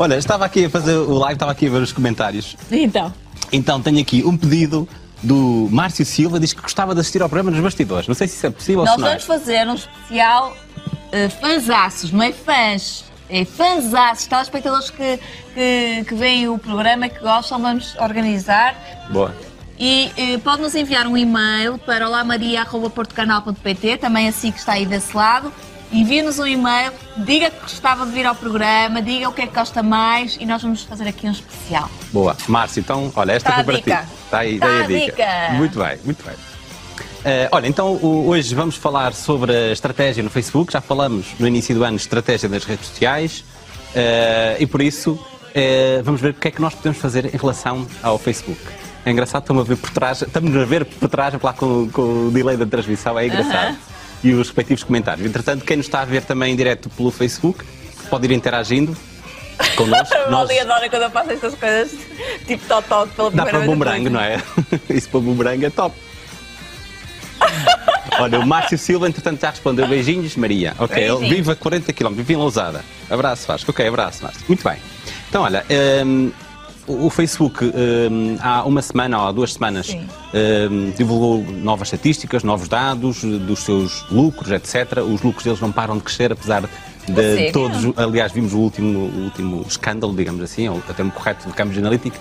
Olha, estava aqui a fazer o live, estava aqui a ver os comentários. Então. Então tenho aqui um pedido do Márcio Silva, diz que gostava de assistir ao programa nos bastidores. Não sei se isso é possível Nós ou se não é. vamos fazer um especial uh, fanzaços, não é fãs. É fanzaços, telespectadores que, que, que veem o programa, que gostam, vamos organizar. Boa. E eh, pode nos enviar um e-mail para olamaria.portocanal.pt, também assim que está aí desse lado. Envie-nos um e-mail, diga que gostava de vir ao programa, diga o que é que gosta mais e nós vamos fazer aqui um especial. Boa. Márcio, então, olha, esta Tá foi a para dica. ti. Está aí, Tá daí a a dica. dica. Muito bem, muito bem. Eh, olha, então hoje vamos falar sobre a estratégia no Facebook. Já falamos no início do ano de estratégia das redes sociais eh, e por isso eh, vamos ver o que é que nós podemos fazer em relação ao Facebook. É engraçado, estamos a ver por trás, estamos a ver por trás, lá com, com o delay da transmissão, é engraçado. E os respectivos comentários. Entretanto, quem nos está a ver também em direto pelo Facebook pode ir interagindo connosco. Nós- Molly adora quando eu faço estas coisas, tipo totó pela Dá primeira para vez. bumerangue, não é? Isso para bumerangue é top. Olha, o Márcio Silva, entretanto, já respondeu beijinhos, Maria. Ok, ele vive a 40 km, vive em Lousada. Abraço, Vasco. Ok, abraço, Márcio. Muito bem. Então, olha, hum, o Facebook hum, há uma semana ou há duas semanas Sim. hum, divulgou novas estatísticas, novos dados dos seus lucros, etc. Os lucros deles não param de crescer, apesar de todos. Aliás, vimos o último, o último escândalo, digamos assim, ou o termo correto do Cambridge Analytica.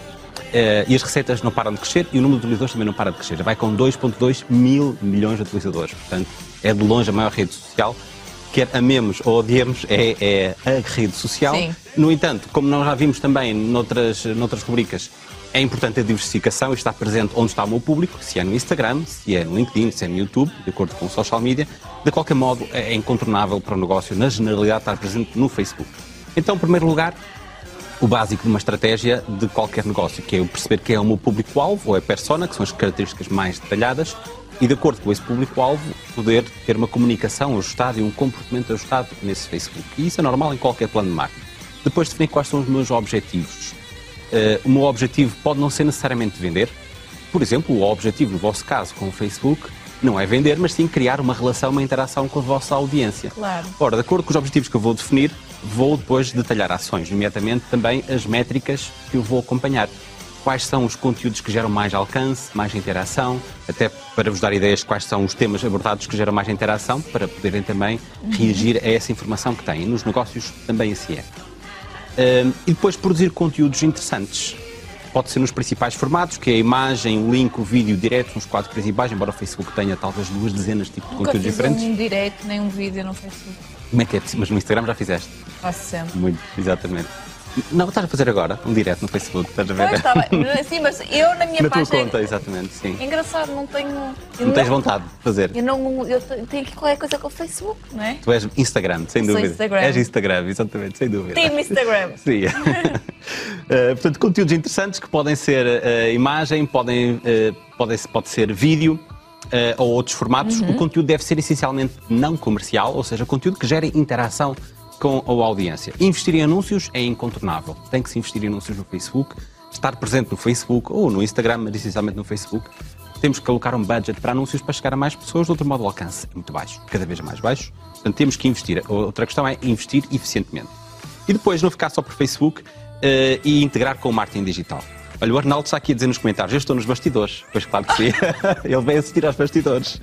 Eh, e as receitas não param de crescer e o número de utilizadores também não para de crescer. Vai com 2,2 mil milhões de utilizadores. Portanto, é de longe a maior rede social. Quer amemos ou odiemos, é, é a rede social. Sim. No entanto, como nós já vimos também noutras, noutras rubricas, é importante a diversificação e estar presente onde está o meu público, se é no Instagram, se é no LinkedIn, se é no YouTube, de acordo com o social media. De qualquer modo, é incontornável para o negócio, na generalidade, estar presente no Facebook. Então, em primeiro lugar, o básico de uma estratégia de qualquer negócio, que é eu perceber quem é o meu público-alvo, ou a persona, que são as características mais detalhadas, e de acordo com esse público-alvo, poder ter uma comunicação ajustada e um comportamento ajustado nesse Facebook. E isso é normal em qualquer plano de marketing. Depois definir quais são os meus objetivos. Eh, o meu objetivo pode não ser necessariamente vender. Por exemplo, o objetivo, no vosso caso, com o Facebook, não é vender, mas sim criar uma relação, uma interação com a vossa audiência. Claro. Ora, de acordo com os objetivos que eu vou definir, vou depois detalhar ações, nomeadamente também as métricas que eu vou acompanhar. Quais são os conteúdos que geram mais alcance, mais interação, até para vos dar ideias de quais são os temas abordados que geram mais interação, para poderem também reagir a essa informação que têm. Nos negócios também assim é. Um, e depois produzir conteúdos interessantes. Pode ser nos principais formatos, que é a imagem, o link, o vídeo direto, nos quadros principais, embora o Facebook tenha talvez duas dezenas de tipos de Nunca conteúdos diferentes. um direto nem um vídeo no Facebook. Como é que é possível? Mas no Instagram já fizeste. Faço sempre. Muito, exatamente. Não, estás a fazer agora um direto no Facebook, estás a ver? Não, estava, sim, mas eu na minha Na tua página. conta, exatamente, sim. Engraçado, não tenho. eu Não tens vontade de fazer. Eu não. Eu te- tenho aqui qualquer coisa com o Facebook, não é? Tu és Instagram, sem Sou dúvida. Instagram. És Instagram, exatamente, sem dúvida. Team Instagram. Sim. Eh, portanto, conteúdos interessantes que podem ser eh, imagem, podem, eh, podem, pode ser vídeo eh, ou outros formatos. O conteúdo deve ser essencialmente não comercial, ou seja, conteúdo que gere interação com a audiência. Investir em anúncios é incontornável. Tem que se investir em anúncios no Facebook, estar presente no Facebook ou no Instagram, mas essencialmente no Facebook. Temos que colocar um budget para anúncios para chegar a mais pessoas, de outro modo o alcance é muito baixo, cada vez mais baixo. Portanto, temos que investir. Outra questão é investir eficientemente. E depois não ficar só por Facebook eh, e integrar com o marketing digital. Olha, o Arnaldo está aqui a dizer nos comentários, eu estou nos bastidores. Pois claro que sim. Ele vem assistir aos bastidores.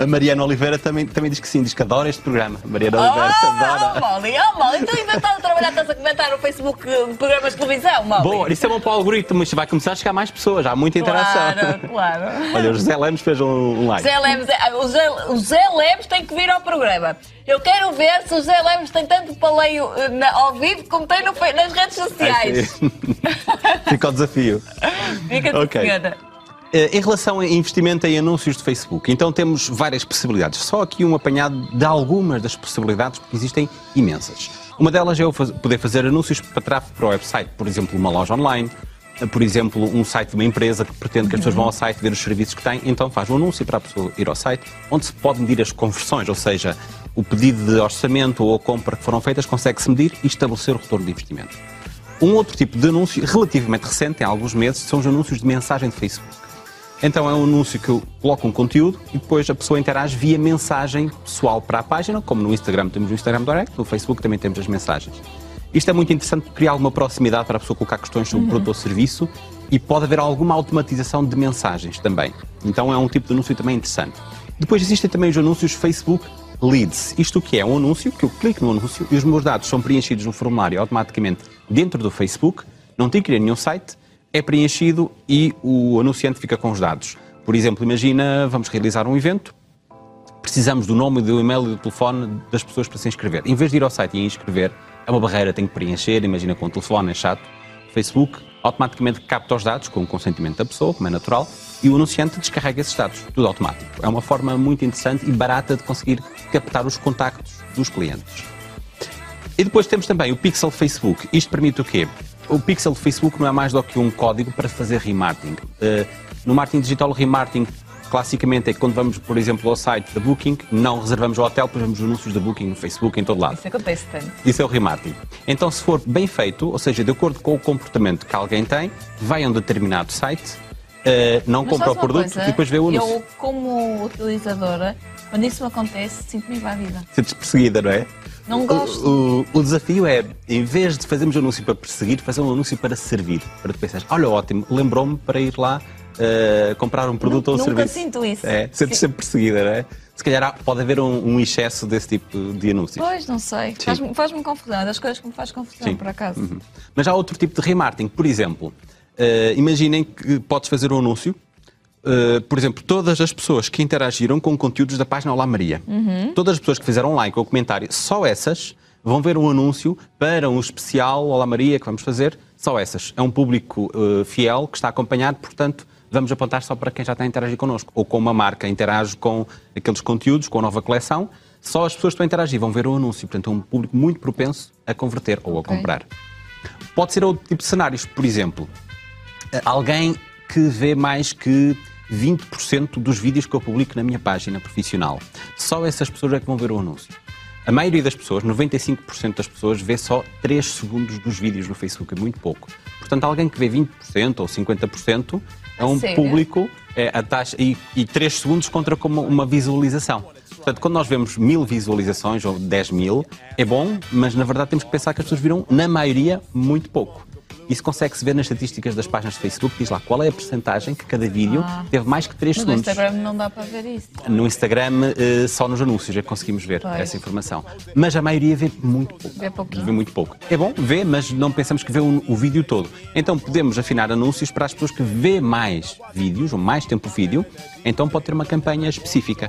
A Mariana Oliveira também, também diz que sim, diz que adora este programa. A Mariana Oliveira Oh, adora. Molly, oh, Molly, estou inventando a trabalhar, estás a comentar no Facebook eh, programas de televisão, Molly. Bom, isso é bom para o algoritmo, isto vai começar a chegar mais pessoas, há muita interação. Claro, claro. Olha, o José Lemos fez um, um like. Zé Lemos, é- o Zé, o Zé Lemos tem que vir ao programa. Eu quero ver se o Zé Lemos tem tanto paleio eh, na- ao vivo como tem no nas redes sociais. Fica o desafio. Fica Ok. okay. Em relação a investimento em anúncios de Facebook, então temos várias possibilidades. Só aqui um apanhado de algumas das possibilidades, porque existem imensas. Uma delas é eu poder fazer anúncios para tráfego para o website, por exemplo, uma loja online, eh, por exemplo, um site de uma empresa que pretende que as pessoas vão ao site ver os serviços que tem, então faz um anúncio para a pessoa ir ao site, onde se pode medir as conversões, ou seja, o pedido de orçamento ou a compra que foram feitas, consegue-se medir e estabelecer o retorno de investimento. Um outro tipo de anúncio, relativamente recente, em alguns meses, são os anúncios de mensagem de Facebook. Então é um anúncio que eu coloco um conteúdo e depois a pessoa interage via mensagem pessoal para a página, como no Instagram temos o Instagram Direct, no Facebook também temos as mensagens. Isto é muito interessante porque cria alguma proximidade para a pessoa colocar questões sobre o produto ou serviço e pode haver alguma automatização de mensagens também. Então é um tipo de anúncio também interessante. Depois existem também os anúncios Facebook Leads. Isto que é? Um anúncio que eu clico no anúncio e os meus dados são preenchidos no formulário automaticamente dentro do Facebook, não tenho que ir a nenhum site, é preenchido e o anunciante fica com os dados. Por exemplo, imagina, vamos realizar um evento, precisamos do nome, do e-mail e do telefone das pessoas para se inscrever. Em vez de ir ao site e inscrever, é uma barreira, tem que preencher, imagina com o telefone, é chato. Facebook automaticamente capta os dados com o consentimento da pessoa, como é natural, e o anunciante descarrega esses dados, tudo automático. É uma forma muito interessante e barata de conseguir captar os contactos dos clientes. E depois temos também o Pixel Facebook. Isto permite o quê? O Pixel Facebook não é mais do que um código para fazer remarketing. Uh, no marketing digital, o remarketing classicamente é que quando vamos, por exemplo, ao site da Booking, não reservamos o hotel, depois vemos anúncios da Booking no Facebook, em todo lado. Isso acontece tanto. Isso é o remarketing. Então, se for bem feito, ou seja, de acordo com o comportamento que alguém tem, vai a um determinado site, uh, não Mas compra o produto coisa, e depois vê o anúncio. Eu, como utilizadora, quando isso me acontece, sinto-me invadida. Sentes perseguida, não é? Não gosto. O, o, o, desafio é, em vez de fazermos um anúncio para perseguir, fazer um anúncio para servir. Para tu pensares, olha, ótimo, lembrou-me para ir lá uh, comprar um produto ou um nunca serviço. sinto isso. É, sentes sempre perseguida, não é? Se calhar pode haver um, um excesso desse tipo de anúncios. Pois, não sei. Faz-me faz confusão. É das coisas que me faz confusão, Sim. por acaso. Uhum. Mas há outro tipo de remarketing. Por exemplo, eh, imaginem que podes fazer um anúncio. eh, por exemplo, todas as pessoas que interagiram com conteúdos da página Olá Maria, todas as pessoas que fizeram like ou comentário, só essas vão ver um anúncio para um especial Olá Maria que vamos fazer. Só essas. É um público eh, fiel que está acompanhado, portanto, vamos apontar só para quem já está a interagir connosco. Ou com uma marca interage com aqueles conteúdos, com a nova coleção. Só as pessoas que estão a interagir vão ver o anúncio. Portanto, é um público muito propenso a converter ou a comprar. Pode ser outro tipo de cenários. Por exemplo, alguém que vê mais que 20% dos vídeos que eu publico na minha página profissional. Só essas pessoas é que vão ver o anúncio. A maioria das pessoas, 95% das pessoas, vê só 3 segundos dos vídeos no Facebook, é muito pouco. Portanto, alguém que vê 20% ou 50% é um sério? público, é a taxa, e, e 3 segundos contra como uma visualização. Portanto, quando nós vemos mil visualizações ou 10 mil, é bom, mas na verdade temos que pensar que as pessoas viram, na maioria, muito pouco. Isso consegue-se ver nas estatísticas das páginas de Facebook, diz lá qual é a percentagem que cada vídeo Ah. teve mais que 3 No segundos. Instagram não dá para ver isso. No Instagram, eh, só nos anúncios é que conseguimos ver Pois. essa informação. Mas a maioria vê muito pouco. Vê. Vê muito pouco. É bom, vê, mas não pensamos que vê o, o vídeo todo. Então podemos afinar anúncios para as pessoas que vê mais vídeos, ou mais tempo vídeo, então pode ter uma campanha específica.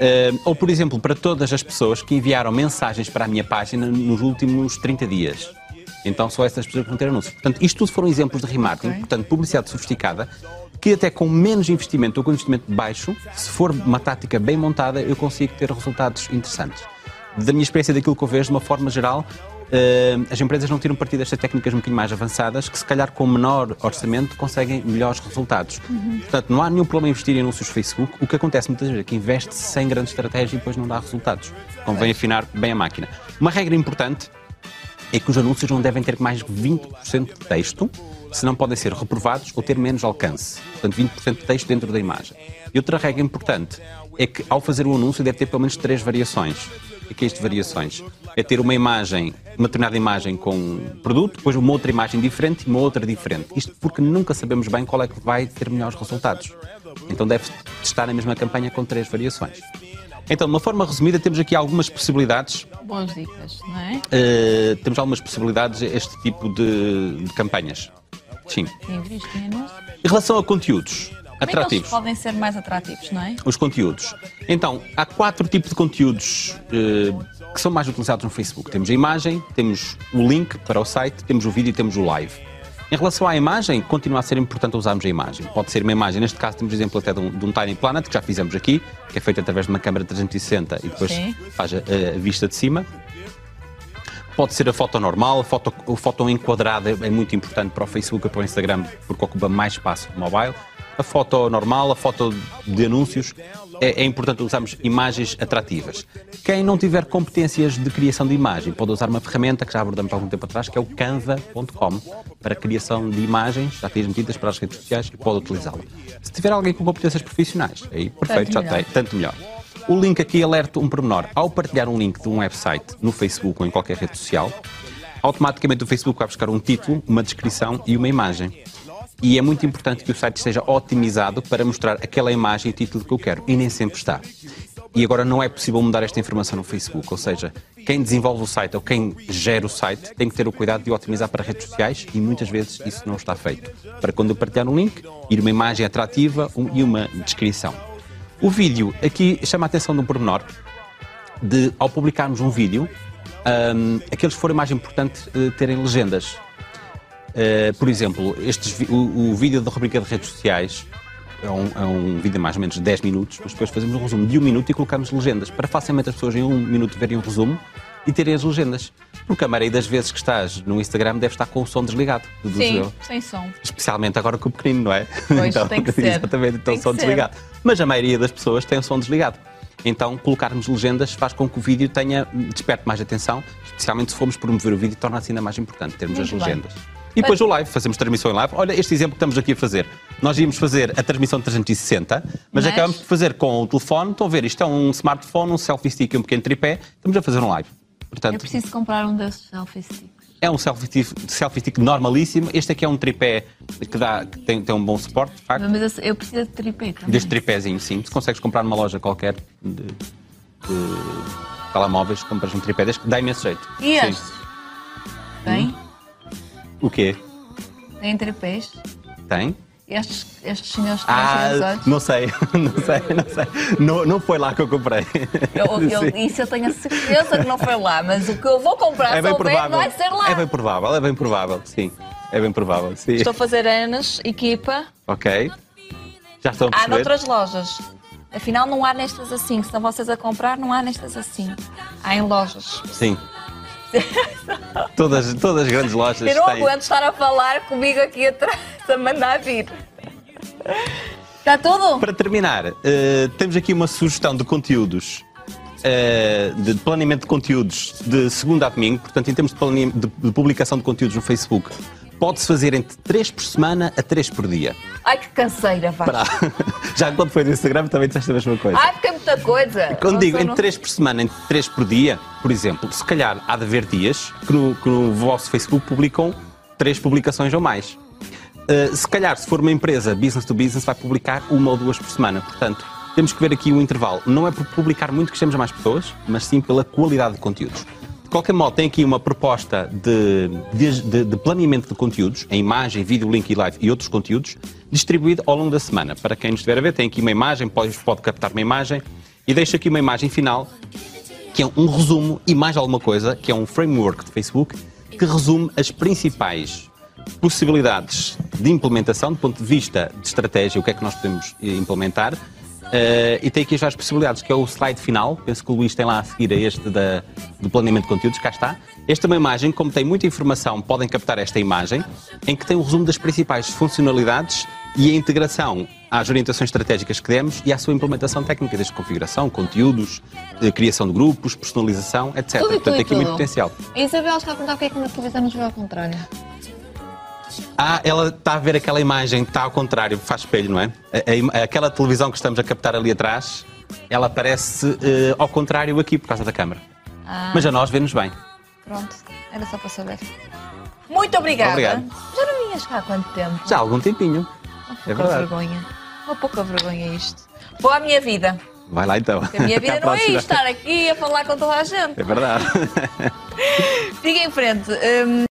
Eh, ou, por exemplo, para todas as pessoas que enviaram mensagens para a minha página nos últimos 30 dias. Então só essas pessoas vão ter anúncios. Portanto, isto tudo foram exemplos de remarketing, Ok. portanto, publicidade sofisticada, que até com menos investimento ou com investimento baixo, se for uma tática bem montada, eu consigo ter resultados interessantes. Da minha experiência daquilo que eu vejo, de uma forma geral, eh, as empresas não tiram partido destas técnicas um bocadinho mais avançadas, que se calhar com menor orçamento conseguem melhores resultados. Portanto, não há nenhum problema em investir em anúncios Facebook. O que acontece muitas vezes é que investe sem grande estratégia e depois não dá resultados. Convém afinar bem a máquina. Uma regra importante é que os anúncios não devem ter mais de 20% de texto, senão podem ser reprovados ou ter menos alcance. Portanto, 20% de texto dentro da imagem. E outra regra importante é que, ao fazer o anúncio, deve ter pelo menos três variações. O que é isto de variações? É ter uma imagem, uma determinada imagem com um produto, depois uma outra imagem diferente e uma outra diferente. Isto porque nunca sabemos bem qual é que vai ter melhores resultados. Então deve testar a mesma campanha com três variações. Então, de uma forma resumida, temos aqui algumas possibilidades Boas dicas, não é? Uh, temos algumas possibilidades a este tipo de, de campanhas. Sim. Em relação a conteúdos Como é atrativos, podem ser mais atrativos, não é? os conteúdos. Então, há quatro tipos de conteúdos uh, que são mais utilizados no Facebook. Temos a imagem, temos o link para o site, temos o vídeo e temos o live. Em relação à imagem, continua a ser importante usarmos a imagem. Pode ser uma imagem, neste caso temos exemplo até de um, de um Tiny Planet, que já fizemos aqui, que é feito através de uma câmera 360 e depois Sim. faz a, a vista de cima. Pode ser a foto normal, a foto, a foto enquadrada é muito importante para o Facebook e para o Instagram porque ocupa mais espaço no mobile. A foto normal, a foto de anúncios, é, é importante usarmos imagens atrativas. Quem não tiver competências de criação de imagem pode usar uma ferramenta que já abordamos há algum tempo atrás, que é o canva.com, para criação de imagens já transmitidas para as redes sociais e pode utilizá-la. Se tiver alguém com competências profissionais, aí perfeito, já tem, tanto melhor. O link aqui alerta um pormenor. Ao partilhar um link de um website no Facebook ou em qualquer rede social, automaticamente o Facebook vai buscar um título, uma descrição e uma imagem. E é muito importante que o site esteja otimizado para mostrar aquela imagem e título que eu quero. E nem sempre está. E agora não é possível mudar esta informação no Facebook. Ou seja, quem desenvolve o site ou quem gera o site tem que ter o cuidado de o otimizar para redes sociais e muitas vezes isso não está feito. Para quando eu partilhar um link, ir uma imagem atrativa e uma descrição. O vídeo, aqui chama a atenção de um pormenor, de ao publicarmos um vídeo, um, aqueles que forem mais importantes uh, terem legendas. Uh, por exemplo, estes, o, o, vídeo da rubrica de redes sociais é um, é um, vídeo de mais ou menos 10 minutos, mas depois fazemos um resumo de um minuto e colocamos legendas, para facilmente as pessoas em um minuto verem um resumo e terem as legendas. Porque a maioria das vezes que estás no Instagram deve estar com o som desligado. Sim, eu. sem som. Especialmente agora com o pequenino, não é? Pois, então, tem que ser. Exatamente, então som desligado. Mas a maioria das pessoas tem o som desligado. Então, colocarmos legendas faz com que o vídeo tenha, desperte mais atenção, especialmente se formos promover o vídeo, torna-se ainda mais importante termos Muito as legendas. Bem. E depois o live, fazemos transmissão em live. Olha, este exemplo que estamos aqui a fazer. Nós íamos fazer a transmissão de 360, mas, mas... acabamos de fazer com o telefone. Estão a ver, isto é um smartphone, um selfie stick e um pequeno tripé. Estamos a fazer um live. Portanto, Eu preciso comprar um desses selfie sticks. É um selfie, selfie stick normalíssimo. Este aqui é um tripé que, dá, que tem, tem um bom suporte, de facto. Mas eu preciso de tripé também. Deste tripézinho, sim. Se consegues comprar numa loja qualquer de, de telemóveis, compras um tripé deste, dá imenso jeito. E estes? Tem? Hum? O quê? Tem tripés? Tem. Estes, estes senhores ah, não sei, não sei, não sei. Não, não foi lá que eu comprei. Eu, eu, isso eu tenho a certeza que não foi lá, mas o que eu vou comprar é bem provável. vai ser lá. É bem provável, é bem provável, sim. É bem provável, sim. Estou a fazer anos, equipa. Ok. Já estão a perceber? Há noutras lojas. Afinal, não há nestas assim. Se estão vocês a comprar, não há nestas assim. Há em lojas. Sim. todas, todas as grandes lojas. Eu não aguento estar a falar comigo aqui atrás, a mandar vir. Está tudo? Para terminar, uh, temos aqui uma sugestão de conteúdos. Uh, de planeamento de conteúdos de segunda a domingo, portanto, em termos de, de, de publicação de conteúdos no Facebook, pode-se fazer entre 3 por semana a 3 por dia. Ai, que canseira, vai. Já quando foi no Instagram também disseste a mesma coisa. Ai, porque é muita coisa. Quando digo entre 3 por semana, entre 3 por dia, por exemplo, se calhar há de haver dias que no, que no vosso Facebook publicam 3 publicações ou mais. Uh, se calhar, se for uma empresa business to business, vai publicar uma ou duas por semana. Portanto, temos que ver aqui o intervalo. Não é por publicar muito que chegamos mais pessoas, mas sim pela qualidade de conteúdos qualquer modo, tem aqui uma proposta de, de, de, planeamento de conteúdos, em imagem, vídeo, link e live e outros conteúdos, distribuído ao longo da semana. Para quem nos estiver a ver, tem aqui uma imagem, pode, pode captar uma imagem e deixa aqui uma imagem final, que é um resumo e mais alguma coisa, que é um framework de Facebook, que resume as principais possibilidades de implementação, do ponto de vista de estratégia, o que é que nós podemos eh, implementar, Uh, e tem aqui já as possibilidades, que é o slide final. Penso que o Luís tem lá a seguir a este da, do planeamento de conteúdos, cá está. Esta é uma imagem, como tem muita informação, podem captar esta imagem, em que tem um resumo das principais funcionalidades e a integração às orientações estratégicas que demos e à sua implementação técnica, desde configuração, conteúdos, criação de grupos, personalização, etc. Tudo, Portanto, tem aqui muito potencial. A Isabel está a perguntar o que é que na televisão nos vê ao contrário. Ah, ela está a ver aquela imagem, está ao contrário, faz espelho, não é? A, a, aquela televisão que estamos a captar ali atrás, ela aparece uh, ao contrário aqui por causa da câmara. Ah. Mas a nós vê-nos bem. Pronto, era só para saber. Muito obrigada. Obrigado. Já não vinhas cá há quanto tempo? Já há algum tempinho. Uma é pouca vergonha. Uma pouca vergonha isto. Boa a minha vida. Vai lá então. Porque a minha vida não é estar aqui a falar com toda a gente. É verdade. Siga em frente. Um...